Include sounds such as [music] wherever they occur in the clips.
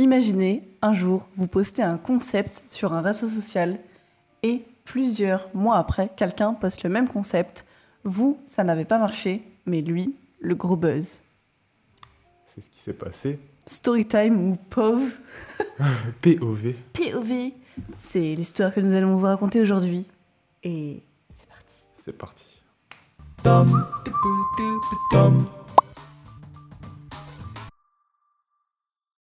Imaginez un jour, vous postez un concept sur un réseau social et plusieurs mois après, quelqu'un poste le même concept. Vous, ça n'avait pas marché, mais lui, le gros buzz. C'est ce qui s'est passé. Storytime ou POV. [laughs] POV. POV. C'est l'histoire que nous allons vous raconter aujourd'hui. Et c'est parti. C'est parti.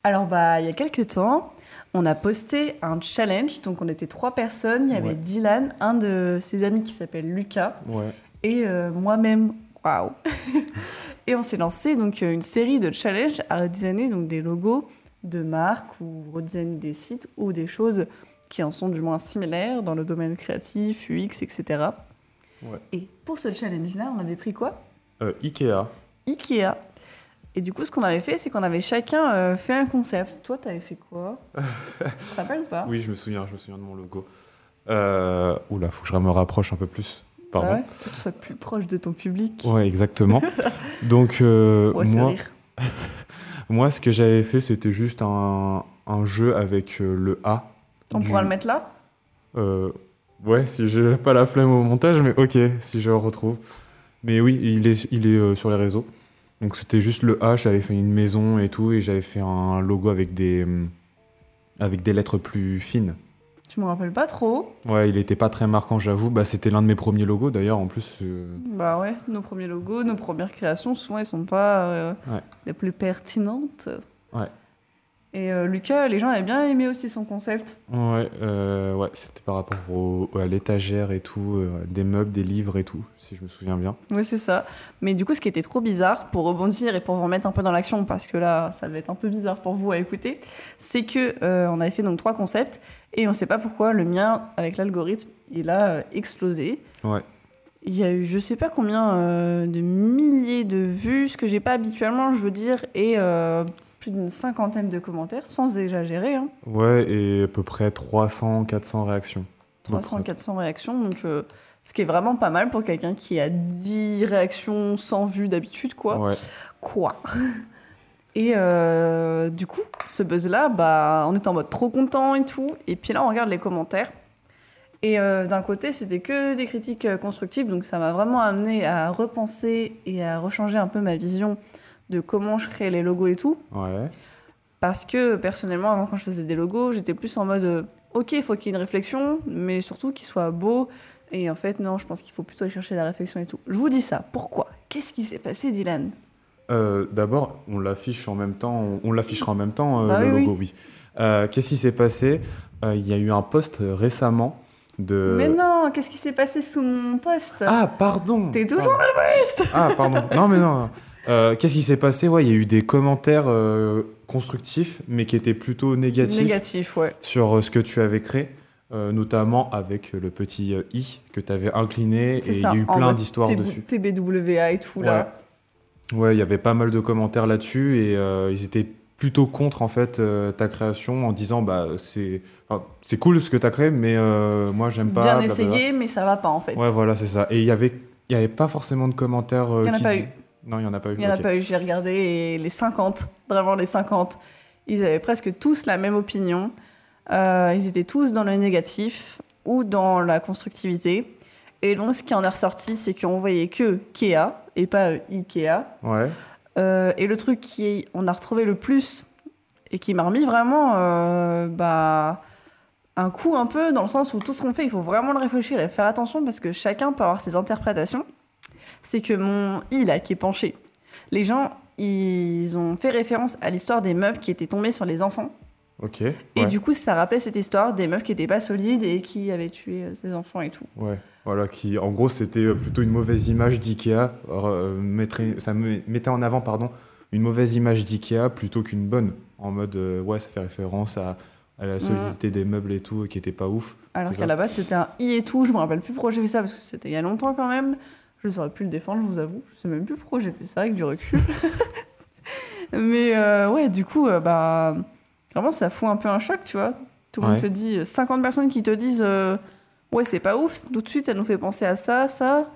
Alors, bah, il y a quelques temps, on a posté un challenge. Donc, on était trois personnes. Il y avait Ouais. Dylan, un de ses amis qui s'appelle Lucas, Ouais. et euh, moi-même. Waouh! [laughs] et on s'est lancé donc euh, une série de challenges à redesigner donc des logos de marques ou redesigner des sites ou des choses qui en sont du moins similaires dans le domaine créatif, UX, etc. Ouais. Et pour ce challenge-là, on avait pris quoi? Euh, Ikea. Ikea. Et du coup, ce qu'on avait fait, c'est qu'on avait chacun euh, fait un concept. Toi, t'avais fait quoi Tu te rappelles ou pas [laughs] Oui, je me souviens, je me souviens de mon logo. Euh... Oula, faut que je me rapproche un peu plus. Pardon. Bah ouais, faut que tu sois plus proche de ton public. Ouais, exactement. [laughs] Donc, euh, Ouais, moi, [laughs] moi, ce que j'avais fait, c'était juste un, un jeu avec euh, le A. On du- pourra le mettre là Euh, ouais, si j'ai pas la flemme au montage, mais ok, si je le retrouve. Mais oui, il est, il est euh, sur les réseaux. Donc c'était juste le A, j'avais fait une maison et tout, et j'avais fait un logo avec des, hum, avec des lettres plus fines. Je me rappelle pas trop. Ouais, il était pas très marquant, j'avoue. Bah, c'était l'un de mes premiers logos d'ailleurs, en plus. euh, Bah ouais, nos premiers logos, nos premières créations, souvent, elles sont pas euh, Ouais. les plus pertinentes. Ouais. Et euh, Lucas, les gens avaient bien aimé aussi son concept. Ouais, euh, ouais c'était par rapport au- à l'étagère et tout, euh, des meubles, des livres et tout, si je me souviens bien. Oui, c'est ça. Mais du coup, ce qui était trop bizarre, pour rebondir et pour vous remettre un peu dans l'action, parce que là, ça va être un peu bizarre pour vous à écouter, c'est que on avait fait donc trois concepts et on sait pas pourquoi le mien, avec l'algorithme, il a explosé. Ouais. Il y a eu je sais pas combien de milliers de vues, ce que j'ai pas habituellement, je veux dire, et plus d'une cinquantaine de commentaires, sans exagérer. Hein. Ouais, et à peu près 300, 400 réactions. Donc, 300, 400 réactions, donc euh, ce qui est vraiment pas mal pour quelqu'un qui a 10 réactions sans vues d'habitude, quoi. Ouais. Quoi [laughs] Et euh, du coup, ce buzz-là, bah, on était en mode trop content et tout. Et puis là, on regarde les commentaires. Et euh, d'un côté, c'était que des critiques constructives, donc ça m'a vraiment amené à repenser et à rechanger un peu ma vision de comment je crée les logos et tout. Ouais. Parce que personnellement, avant quand je faisais des logos, j'étais plus en mode euh, ok, il faut qu'il y ait une réflexion, mais surtout qu'il soit beau. Et en fait, non, je pense qu'il faut plutôt aller chercher la réflexion et tout. Je vous dis ça. Pourquoi? Qu'est-ce qui s'est passé, Dylan? Euh, D'abord, on l'affiche en même temps, on, on l'affichera en même temps, euh, Bah le oui, logo, oui. Euh, Qu'est-ce qui s'est passé? Il y a eu un post récemment de... Mais non, qu'est-ce qui s'est passé sous mon poste Ah, pardon T'es toujours Pardon. Ah, pardon. Non, mais non. Euh, Qu'est-ce qui s'est passé? Ouais, il y a eu des commentaires euh, constructifs, mais qui étaient plutôt négatifs Négatif, ouais. sur euh, ce que tu avais créé, notamment avec le petit i que tu avais incliné, et il y a eu plein d'histoires dessus. TBWA et tout, là. Ouais, il y avait pas mal de commentaires là-dessus et ils étaient plutôt contre en fait ta création en disant bah c'est enfin, c'est cool ce que tu as créé mais moi j'aime pas. Bien essayé, mais ça va pas, en fait. Ouais, voilà, c'est ça. Et il y avait il y avait pas forcément de commentaires Il y en a pas eu. Non, il y en a pas eu. Il n'y en a pas eu, j'ai regardé, et les 50, vraiment les 50, ils avaient presque tous la même opinion. Euh, ils étaient tous dans le négatif ou dans la constructivité. Et donc, ce qui en est ressorti, c'est qu'on voyait que Kea et pas euh, Ikea. Ouais. Euh, et le truc qui on a retrouvé le plus et qui m'a remis vraiment euh, bah, un coup un peu dans le sens où tout ce qu'on fait, il faut vraiment le réfléchir et faire attention parce que chacun peut avoir ses interprétations. C'est que mon i là qui est penché, les gens ils ont fait référence à l'histoire des meubles qui étaient tombés sur les enfants Ok. et ouais. du coup ça rappelait cette histoire des meufs qui étaient pas solides et qui avaient tué euh, ces enfants et tout. Ouais. Voilà, qui en gros c'était euh, plutôt une mauvaise image d'IKEA. euh, ça me- mettait en avant pardon une mauvaise image d'IKEA plutôt qu'une bonne. En mode euh, ouais, ça fait référence à, à la solidité des meubles et tout qui était pas ouf. Alors qu'à la base, c'était un i et tout. Je me rappelle plus pourquoi j'ai fait ça parce que c'était il y a longtemps quand même. Je saurais plus le défendre, je vous avoue. Je sais même plus pourquoi j'ai fait ça avec du recul. [laughs] Mais euh, ouais, du coup, euh, bah, vraiment, ça fout un peu un choc, tu vois. Tout le monde te dit, 50 personnes qui te disent, euh, ouais, c'est pas ouf. Tout de suite, ça nous fait penser à ça, ça.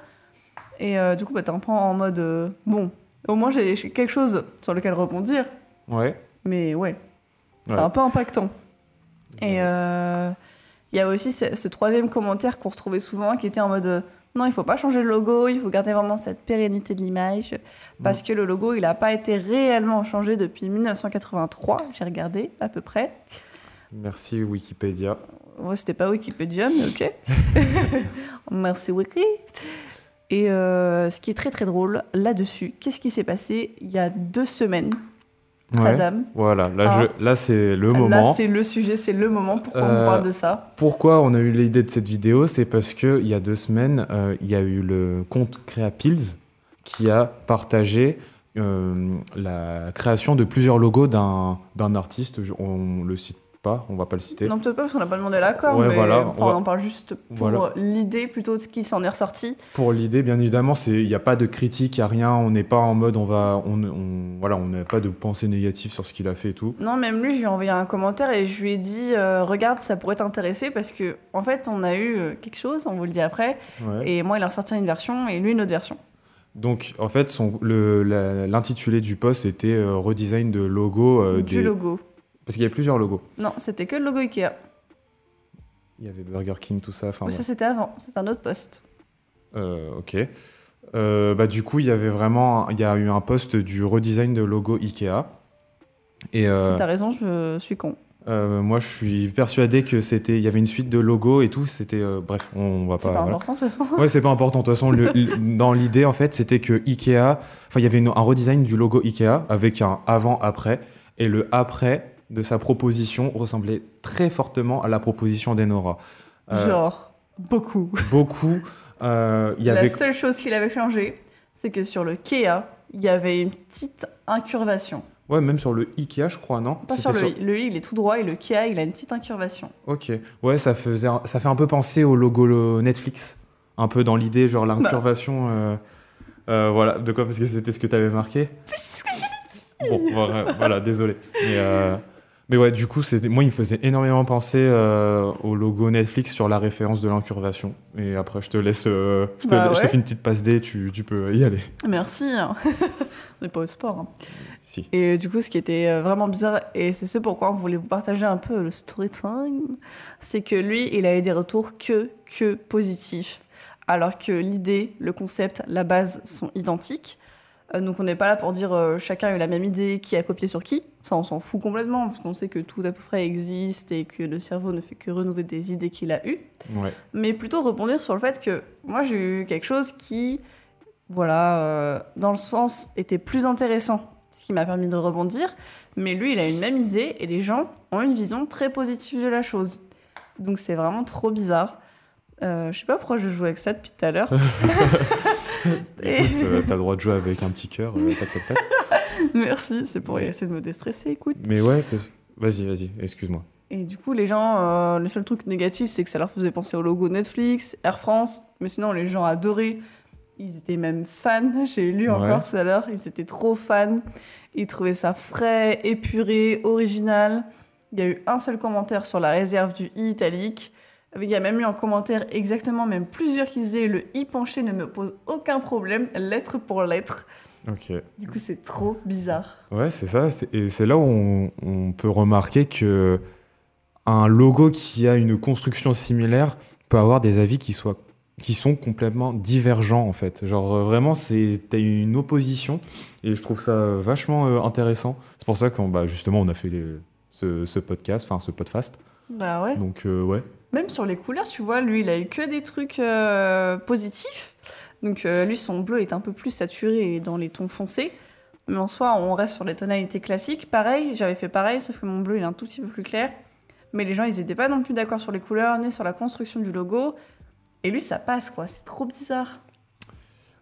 Et euh, du coup, bah, un peu en mode, euh, bon, au moins j'ai quelque chose sur lequel rebondir. Ouais. Mais ouais, C'est Ouais. un peu impactant. Et euh, il y a aussi ce, ce troisième commentaire qu'on retrouvait souvent qui était en mode euh, non, il faut pas changer le logo, il faut garder vraiment cette pérennité de l'image parce que le logo il n'a pas été réellement changé depuis 1983. J'ai regardé à peu près. Merci Wikipédia. Ouais, c'était pas Wikipédia, mais ok. [laughs] Merci Wiki. Et euh, ce qui est très très drôle là-dessus, qu'est-ce qui s'est passé il y a deux semaines, Ouais. madame Voilà, là, Ah. je- là c'est le Là, moment. c'est le sujet, c'est le moment. Pourquoi on Euh, vous parle de ça? Pourquoi on a eu l'idée de cette vidéo? C'est parce que il y a deux semaines, euh, il y a eu le compte CreaPills qui a partagé euh, la création de plusieurs logos d'un artiste. On le cite pas, on va pas le citer. Non, peut-être pas parce qu'on n'a pas demandé l'accord, Ouais, mais voilà, enfin, on va- on en parle juste pour Voilà. l'idée plutôt de ce qui s'en est ressorti. Pour l'idée, bien évidemment, il n'y a pas de critique, il n'y a rien. On n'est pas en mode on va, on, on- voilà, on n'a pas de pensée négative sur ce qu'il a fait et tout. Non, même lui, je lui ai envoyé un commentaire et je lui ai dit euh, Regarde, ça pourrait t'intéresser parce que, en fait, on a eu euh, quelque chose, on vous le dit après, Ouais. et moi, il a ressorti une version et lui, une autre version. Donc, en fait, l'intitulé du post était euh, redesign de logo euh, du des- logo. Parce qu'il y avait plusieurs logos. Non, c'était que le logo Ikea. Il y avait Burger King, tout ça. Enfin, Mais ça, c'était avant, c'est un autre poste. Euh, ok. Euh, bah, du coup, il y avait vraiment, il y a eu un post du redesign de logo Ikea. Et euh, Si t'as raison, je suis con. euh, moi, je suis persuadé que c'était, il y avait une suite de logos et tout. C'était, euh, bref, on, va C'est pas. pas voilà. important, de toute façon. Ouais, c'est pas important. De toute façon, le- le- dans l'idée, en fait, c'était que Ikea, enfin, il y avait une- un redesign du logo Ikea avec un avant-après. Et le après de sa proposition ressemblait très fortement à la proposition d'Enora. Euh, Genre, beaucoup. Beaucoup. euh, y La avait. seule chose qu'il avait changé, c'est que sur le Kea, il y avait une petite incurvation. Ouais, même sur le Ikea, je crois, non? Pas sur le i. Le i, il est tout droit et le Kea, il a une petite incurvation. Ok. Ouais, ça, faisait, ça fait un peu penser au logo le Netflix. Un peu dans l'idée, genre Bah. l'incurvation. euh, euh, voilà, de quoi? Parce que c'était ce que tu avais marqué? C'est ce que j'ai Bon, voilà, voilà, désolé. Mais, euh, mais ouais, du coup, moi, il me faisait énormément penser euh, au logo Netflix sur la référence de l'incurvation. Et après, je te laisse. euh, je, te, Bah je te ouais. fais une petite passe D, tu, tu peux y aller. Merci. hein. [laughs] on n'est pas au sport. hein. Si. Et euh, du coup, ce qui était vraiment bizarre, et c'est ce pourquoi on voulait vous partager un peu le story time, c'est que lui, il a eu des retours que, que positifs. Alors que l'idée, le concept, la base sont identiques. Donc on n'est pas là pour dire euh, chacun a eu la même idée, qui a copié sur qui. Ça, on s'en fout complètement, parce qu'on sait que tout à peu près existe et que le cerveau ne fait que renouveler des idées qu'il a eues Ouais. mais plutôt rebondir sur le fait que moi j'ai eu quelque chose qui, voilà, euh, dans le sens était plus intéressant, ce qui m'a permis de rebondir, mais lui il a une même idée et les gens ont une vision très positive de la chose. Donc c'est vraiment trop bizarre. Euh, je sais pas pourquoi je joue avec ça depuis tout à l'heure. [laughs] [laughs] Écoute, euh, t'as le droit de jouer avec un petit cœur. euh, tac, tac, tac. [laughs] Merci, c'est pour essayer de me déstresser, écoute. Mais ouais, vas-y, vas-y, excuse-moi. Et du coup, les gens, euh, le seul truc négatif, c'est que ça leur faisait penser au logo Netflix, Air France. Mais sinon, les gens adoraient. Ils étaient même fans. [laughs] J'ai lu Ouais. encore tout à l'heure. Ils étaient trop fans. Ils trouvaient ça frais, épuré, original. Il y a eu un seul commentaire sur la réserve du i italique. Il y a même eu un commentaire exactement, même plusieurs qui disaient le i penché ne me pose aucun problème, lettre pour lettre. Ok. Du coup, c'est trop bizarre. Ouais, c'est ça. Et c'est là où on, on peut remarquer que un logo qui a une construction similaire peut avoir des avis qui soient qui sont complètement divergents en fait. Genre euh, vraiment, c'est t'as une opposition et je trouve ça vachement euh, intéressant. C'est pour ça qu'on bah justement on a fait les- ce, ce podcast, enfin ce podcast. Bah ouais. Donc euh, ouais. Même sur les couleurs, tu vois, lui, il a eu que des trucs euh, positifs. Donc euh, lui, son bleu est un peu plus saturé et dans les tons foncés. Mais en soi, on reste sur les tonalités classiques. Pareil, j'avais fait pareil, sauf que mon bleu, il est un tout petit peu plus clair. Mais les gens, ils n'étaient pas non plus d'accord sur les couleurs, ni sur la construction du logo. Et lui, ça passe, quoi. C'est trop bizarre.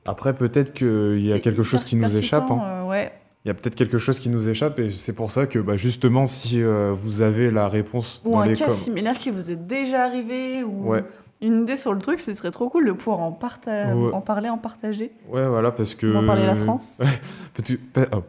Après peut-être qu'il y a quelque chose qui nous échappe. hein. euh, ouais. Il y a peut-être quelque chose qui nous échappe et c'est pour ça que bah, justement si euh, vous avez la réponse Ou dans un les cas com- similaire qui vous est déjà arrivé, ou Ouais. Une idée sur le truc, ce serait trop cool de pouvoir en, parta- Ouais. en parler, en partager. Ouais, voilà, parce que. Va parler la France. [laughs] Peux-tu- pa- oh.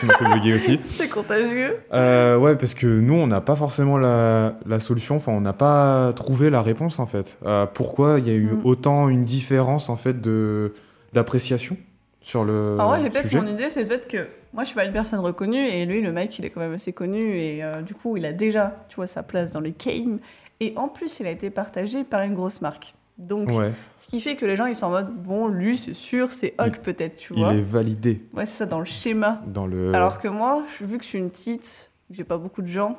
Tu m'as fait bugger aussi. [laughs] C'est contagieux. Euh, ouais, parce que nous, on n'a pas forcément la, la solution, enfin, on n'a pas trouvé la réponse en fait. Euh, pourquoi il y a eu Mm. autant une différence en fait de d'appréciation sur le Alors ouais, j'ai peut-être mon idée, c'est le fait que Moi, je suis pas une personne reconnue et lui, le mec, il est quand même assez connu et euh, du coup, il a déjà, tu vois, sa place dans les game. Et en plus, il a été partagé par une grosse marque. Donc, Ouais, ce qui fait que les gens, ils sont en mode, bon, lui, c'est sûr, c'est Hawk peut-être, tu il vois. est validé Ouais, c'est ça, dans le schéma. dans le. Alors que moi, vu que je suis une petite, que j'ai pas beaucoup de gens,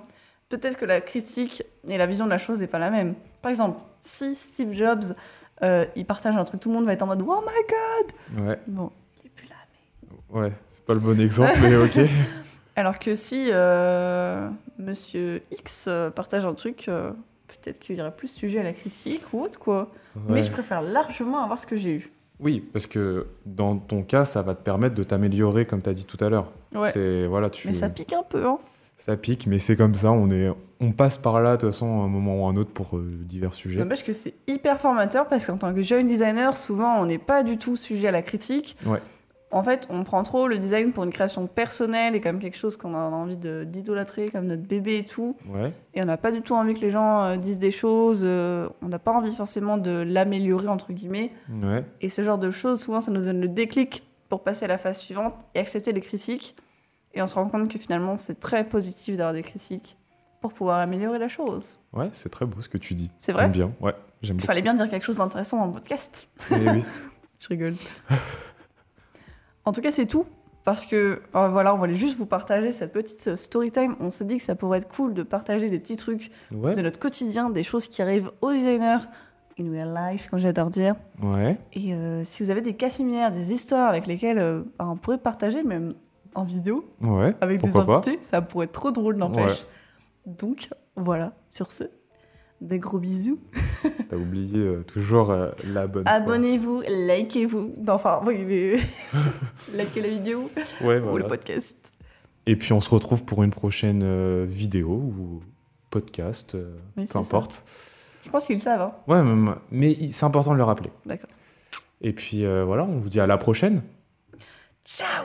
peut-être que la critique et la vision de la chose n'est pas la même. Par exemple, si Steve Jobs, euh, il partage un truc, tout le monde va être en mode, oh my god Ouais, Bon, il est plus là, mais... ouais, c'est pas le bon exemple, mais ok. [laughs] Alors que si euh, Monsieur X euh, partage un truc, euh, peut-être qu'il y aurait plus sujet à la critique ou autre, quoi. Mais je préfère largement avoir ce que j'ai eu. Oui, parce que dans ton cas, ça va te permettre de t'améliorer, comme tu as dit tout à l'heure. Ouais. C'est voilà, tu. Mais ça pique un peu, hein. Ça pique, mais c'est comme ça. On est, on passe par là de toute façon, à un moment ou un autre pour euh, divers sujets. N'empêche que c'est hyper formateur parce qu'en tant que jeune designer, souvent on n'est pas du tout sujet à la critique. Ouais. En fait, on prend trop le design pour une création personnelle et comme quelque chose qu'on a envie d'idolâtrer, comme notre bébé et tout. Ouais, Et on n'a pas du tout envie que les gens euh, disent des choses. euh, on n'a pas envie forcément de l'améliorer, entre guillemets. ouais, Et ce genre de choses, souvent, ça nous donne le déclic pour passer à la phase suivante et accepter les critiques. Et on se rend compte que finalement, c'est très positif d'avoir des critiques pour pouvoir améliorer la chose. ouais, c'est très beau ce que tu dis. C'est vrai J'aime bien. Ouais, j'aime Il beaucoup. fallait bien dire quelque chose d'intéressant dans le podcast. Mais oui. [laughs] Je rigole. [laughs] en tout cas, c'est tout. Parce que euh, voilà, on voulait juste vous partager cette petite euh, story time. On s'est dit que ça pourrait être cool de partager des petits trucs Ouais, de notre quotidien, des choses qui arrivent aux designers in real life, comme j'adore dire. ouais, Et euh, si vous avez des cas similaires, des histoires avec lesquelles euh, bah, on pourrait partager, même en vidéo, ouais. avec des pas. invités, ça pourrait être trop drôle, n'empêche. Donc voilà, sur ce, des gros bisous. [laughs] T'as oublié euh, toujours euh, la bonne. foi. Abonnez-vous, likez-vous. Non, Enfin, oui, mais [laughs] likez la vidéo Ouais, ou le podcast. Et puis on se retrouve pour une prochaine euh, vidéo ou podcast, euh, Oui, peu importe. Je pense qu'ils le savent. hein. Ouais, mais il- c'est important de le rappeler. D'accord. Et puis euh, voilà, on vous dit à la prochaine. Ciao